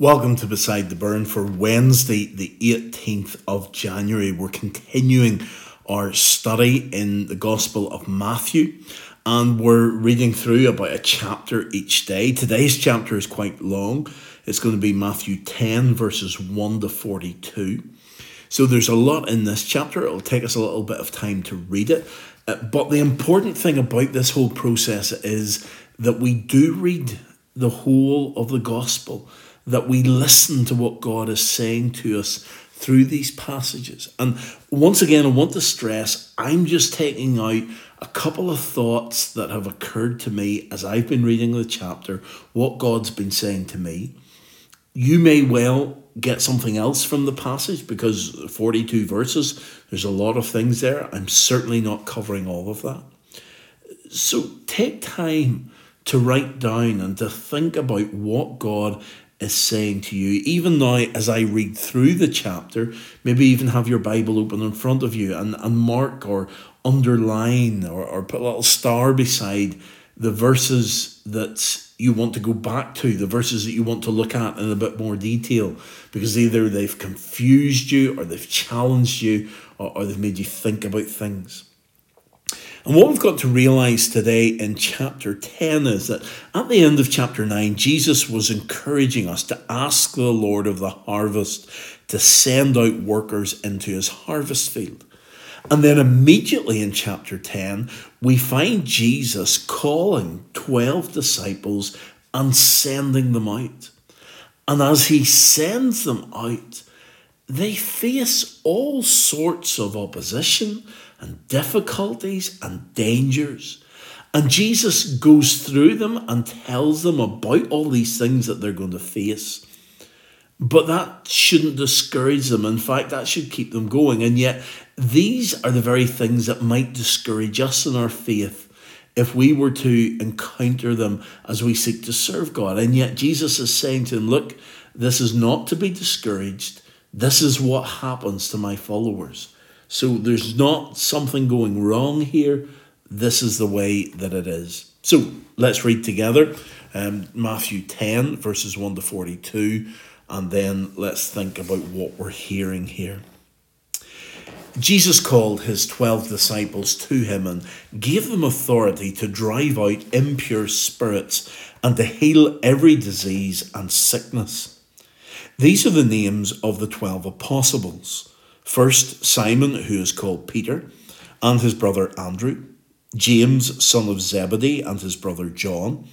Welcome to Beside the Burn for Wednesday, the 18th of January. We're continuing our study in the Gospel of Matthew and we're reading through about a chapter each day. Today's chapter is quite long. It's going to be Matthew 10, verses 1 to 42. So there's a lot in this chapter. It'll take us a little bit of time to read it. Uh, but the important thing about this whole process is that we do read the whole of the Gospel that we listen to what God is saying to us through these passages. And once again, I want to stress I'm just taking out a couple of thoughts that have occurred to me as I've been reading the chapter, what God's been saying to me. You may well get something else from the passage because 42 verses, there's a lot of things there. I'm certainly not covering all of that. So take time to write down and to think about what God is saying to you. Even now, as I read through the chapter, maybe even have your Bible open in front of you and, and mark or underline or, or put a little star beside the verses that you want to go back to, the verses that you want to look at in a bit more detail, because either they've confused you or they've challenged you or, or they've made you think about things. And what we've got to realize today in chapter 10 is that at the end of chapter 9, Jesus was encouraging us to ask the Lord of the harvest to send out workers into his harvest field. And then immediately in chapter 10, we find Jesus calling 12 disciples and sending them out. And as he sends them out, they face all sorts of opposition and difficulties and dangers. And Jesus goes through them and tells them about all these things that they're going to face. But that shouldn't discourage them. In fact, that should keep them going. And yet, these are the very things that might discourage us in our faith if we were to encounter them as we seek to serve God. And yet, Jesus is saying to them, Look, this is not to be discouraged. This is what happens to my followers. So there's not something going wrong here. This is the way that it is. So let's read together um, Matthew 10, verses 1 to 42, and then let's think about what we're hearing here. Jesus called his twelve disciples to him and gave them authority to drive out impure spirits and to heal every disease and sickness. These are the names of the twelve apostles. First, Simon, who is called Peter, and his brother Andrew, James, son of Zebedee, and his brother John,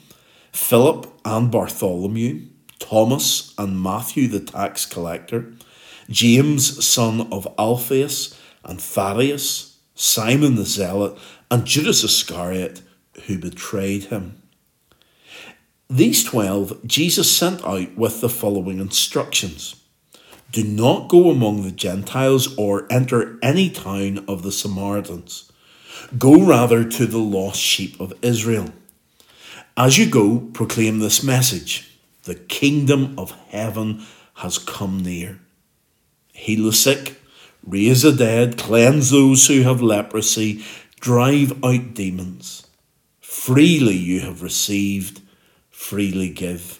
Philip and Bartholomew, Thomas and Matthew the tax collector, James, son of Alphaeus, and Thaddeus, Simon the zealot, and Judas Iscariot, who betrayed him. These twelve Jesus sent out with the following instructions. Do not go among the Gentiles or enter any town of the Samaritans. Go rather to the lost sheep of Israel. As you go, proclaim this message The kingdom of heaven has come near. Heal the sick, raise the dead, cleanse those who have leprosy, drive out demons. Freely you have received, freely give.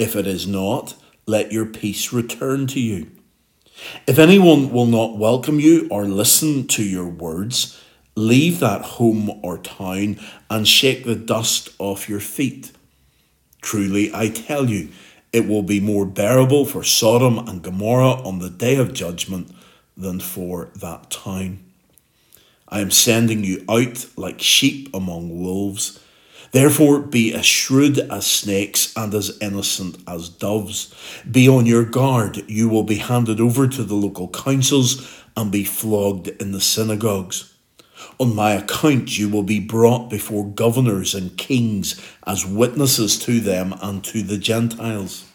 If it is not, let your peace return to you. If anyone will not welcome you or listen to your words, leave that home or town and shake the dust off your feet. Truly, I tell you, it will be more bearable for Sodom and Gomorrah on the day of judgment than for that town. I am sending you out like sheep among wolves. Therefore, be as shrewd as snakes and as innocent as doves. Be on your guard. You will be handed over to the local councils and be flogged in the synagogues. On my account, you will be brought before governors and kings as witnesses to them and to the Gentiles.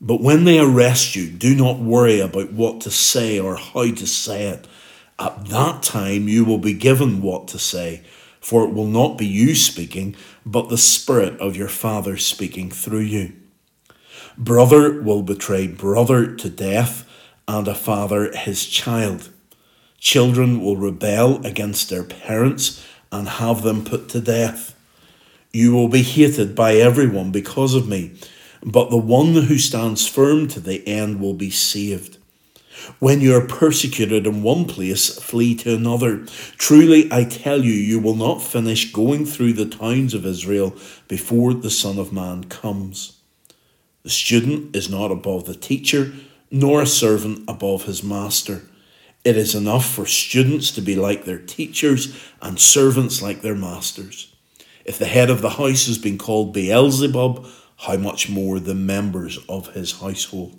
But when they arrest you, do not worry about what to say or how to say it. At that time you will be given what to say, for it will not be you speaking, but the Spirit of your Father speaking through you. Brother will betray brother to death, and a father his child. Children will rebel against their parents and have them put to death. You will be hated by everyone because of me but the one who stands firm to the end will be saved. When you are persecuted in one place, flee to another. Truly, I tell you, you will not finish going through the towns of Israel before the Son of Man comes. The student is not above the teacher, nor a servant above his master. It is enough for students to be like their teachers and servants like their masters. If the head of the house has been called Beelzebub, how much more the members of his household.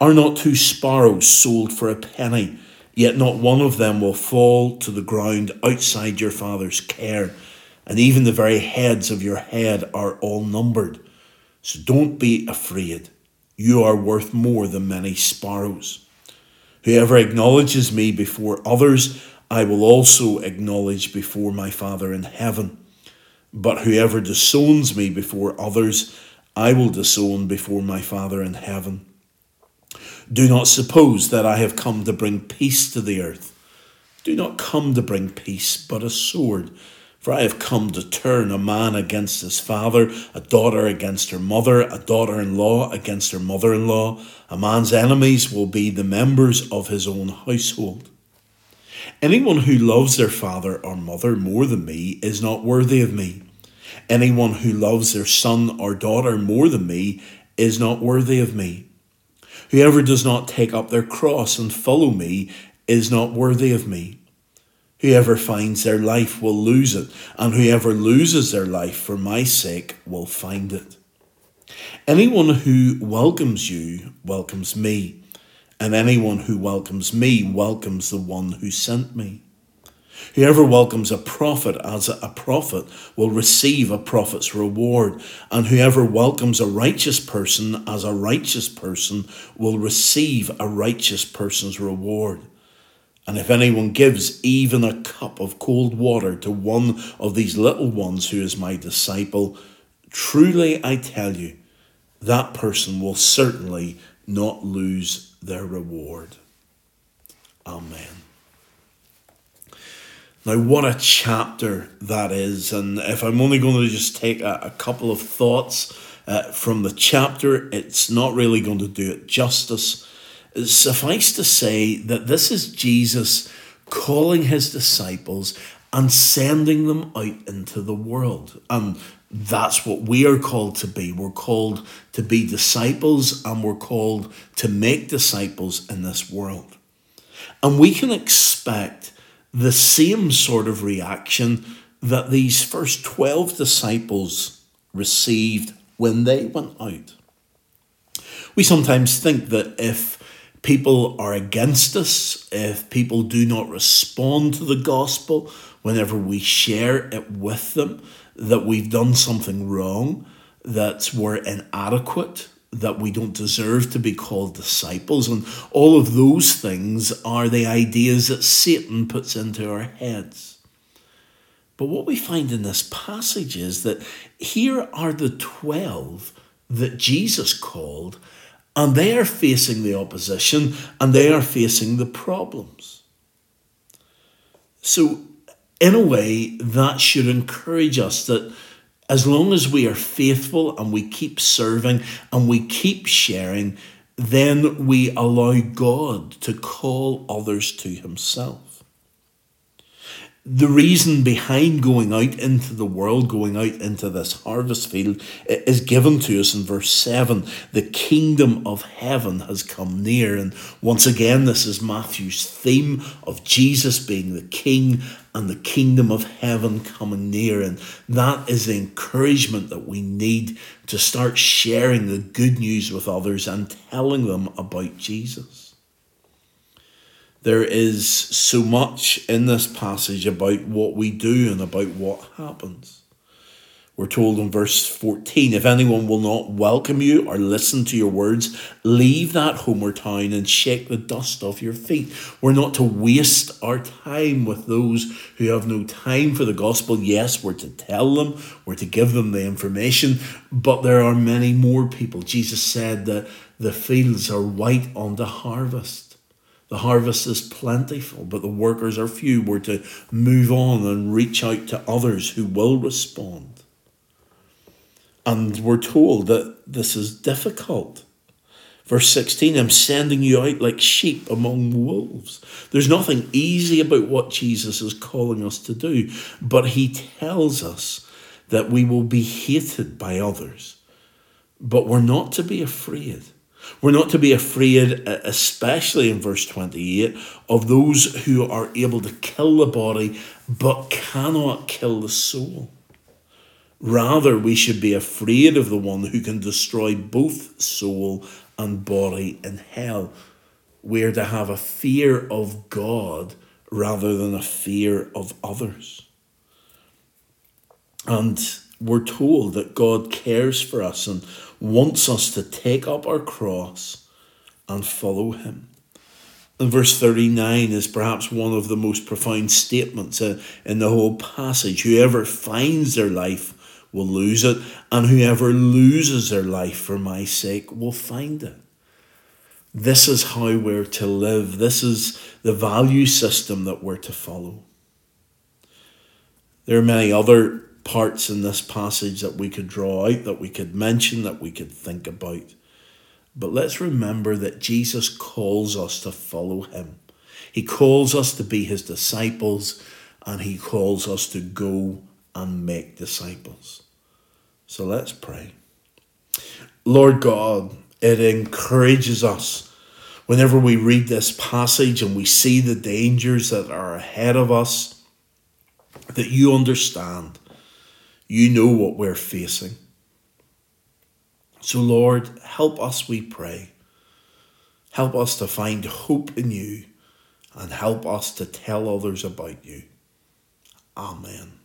Are not two sparrows sold for a penny? Yet not one of them will fall to the ground outside your Father's care, and even the very heads of your head are all numbered. So don't be afraid. You are worth more than many sparrows. Whoever acknowledges me before others, I will also acknowledge before my Father in heaven. But whoever disowns me before others, I will disown before my Father in heaven. Do not suppose that I have come to bring peace to the earth. Do not come to bring peace, but a sword. For I have come to turn a man against his father, a daughter against her mother, a daughter in law against her mother in law. A man's enemies will be the members of his own household. Anyone who loves their father or mother more than me is not worthy of me. Anyone who loves their son or daughter more than me is not worthy of me. Whoever does not take up their cross and follow me is not worthy of me. Whoever finds their life will lose it, and whoever loses their life for my sake will find it. Anyone who welcomes you welcomes me, and anyone who welcomes me welcomes the one who sent me. Whoever welcomes a prophet as a prophet will receive a prophet's reward, and whoever welcomes a righteous person as a righteous person will receive a righteous person's reward. And if anyone gives even a cup of cold water to one of these little ones who is my disciple, truly I tell you, that person will certainly not lose their reward. Amen. Now, what a chapter that is. And if I'm only going to just take a, a couple of thoughts uh, from the chapter, it's not really going to do it justice. Suffice to say that this is Jesus calling his disciples and sending them out into the world. And that's what we are called to be. We're called to be disciples and we're called to make disciples in this world. And we can expect the same sort of reaction that these first 12 disciples received when they went out. We sometimes think that if people are against us, if people do not respond to the gospel whenever we share it with them, that we've done something wrong, that we're inadequate, that we don't deserve to be called disciples. And all of those things are the ideas that Satan puts into our heads. But what we find in this passage is that here are the 12 that Jesus called, and they are facing the opposition and they are facing the problems. So, in a way, that should encourage us that as long as we are faithful and we keep serving and we keep sharing, then we allow God to call others to Himself. the reason behind going out into the world, going out into this harvest field, is given to us in verse 7. The kingdom of heaven has come near. And once again, this is Matthew's theme of Jesus being the king and the kingdom of heaven coming near. And that is the encouragement that we need to start sharing the good news with others and telling them about Jesus. There is so much in this passage about what we do and about what happens. We're told in verse 14 if anyone will not welcome you or listen to your words, leave that homeward town and shake the dust off your feet. We're not to waste our time with those who have no time for the gospel. Yes, we're to tell them, we're to give them the information, but there are many more people. Jesus said that the fields are white on the harvest. The harvest is plentiful, but the workers are few. We're to move on and reach out to others who will respond. And we're told that this is difficult. Verse 16, I'm sending you out like sheep among wolves. There's nothing easy about what Jesus is calling us to do, but he tells us that we will be hated by others. But we're not to be afraid. We're not to be afraid, especially in verse 28, of those who are able to kill the body but cannot kill the soul. Rather, we should be afraid of the one who can destroy both soul and body in hell. We're to have a fear of God rather than a fear of others. And we're told that God cares for us and wants us to take up our cross and follow him. And verse 39 is perhaps one of the most profound statements in the whole passage. Whoever finds their life will lose it, and whoever loses their life for my sake will find it. This is how we're to live. This is the value system that we're to follow. There are many other parts in this passage that we could draw out, that we could mention, that we could think about. But let's remember that Jesus calls us to follow him. He calls us to be his disciples and he calls us to go and make disciples. So let's pray. Lord God, it encourages us whenever we read this passage and we see the dangers that are ahead of us, that you understand you know what we're facing. So, Lord, help us, we pray. Help us to find hope in you and help us to tell others about you. Amen.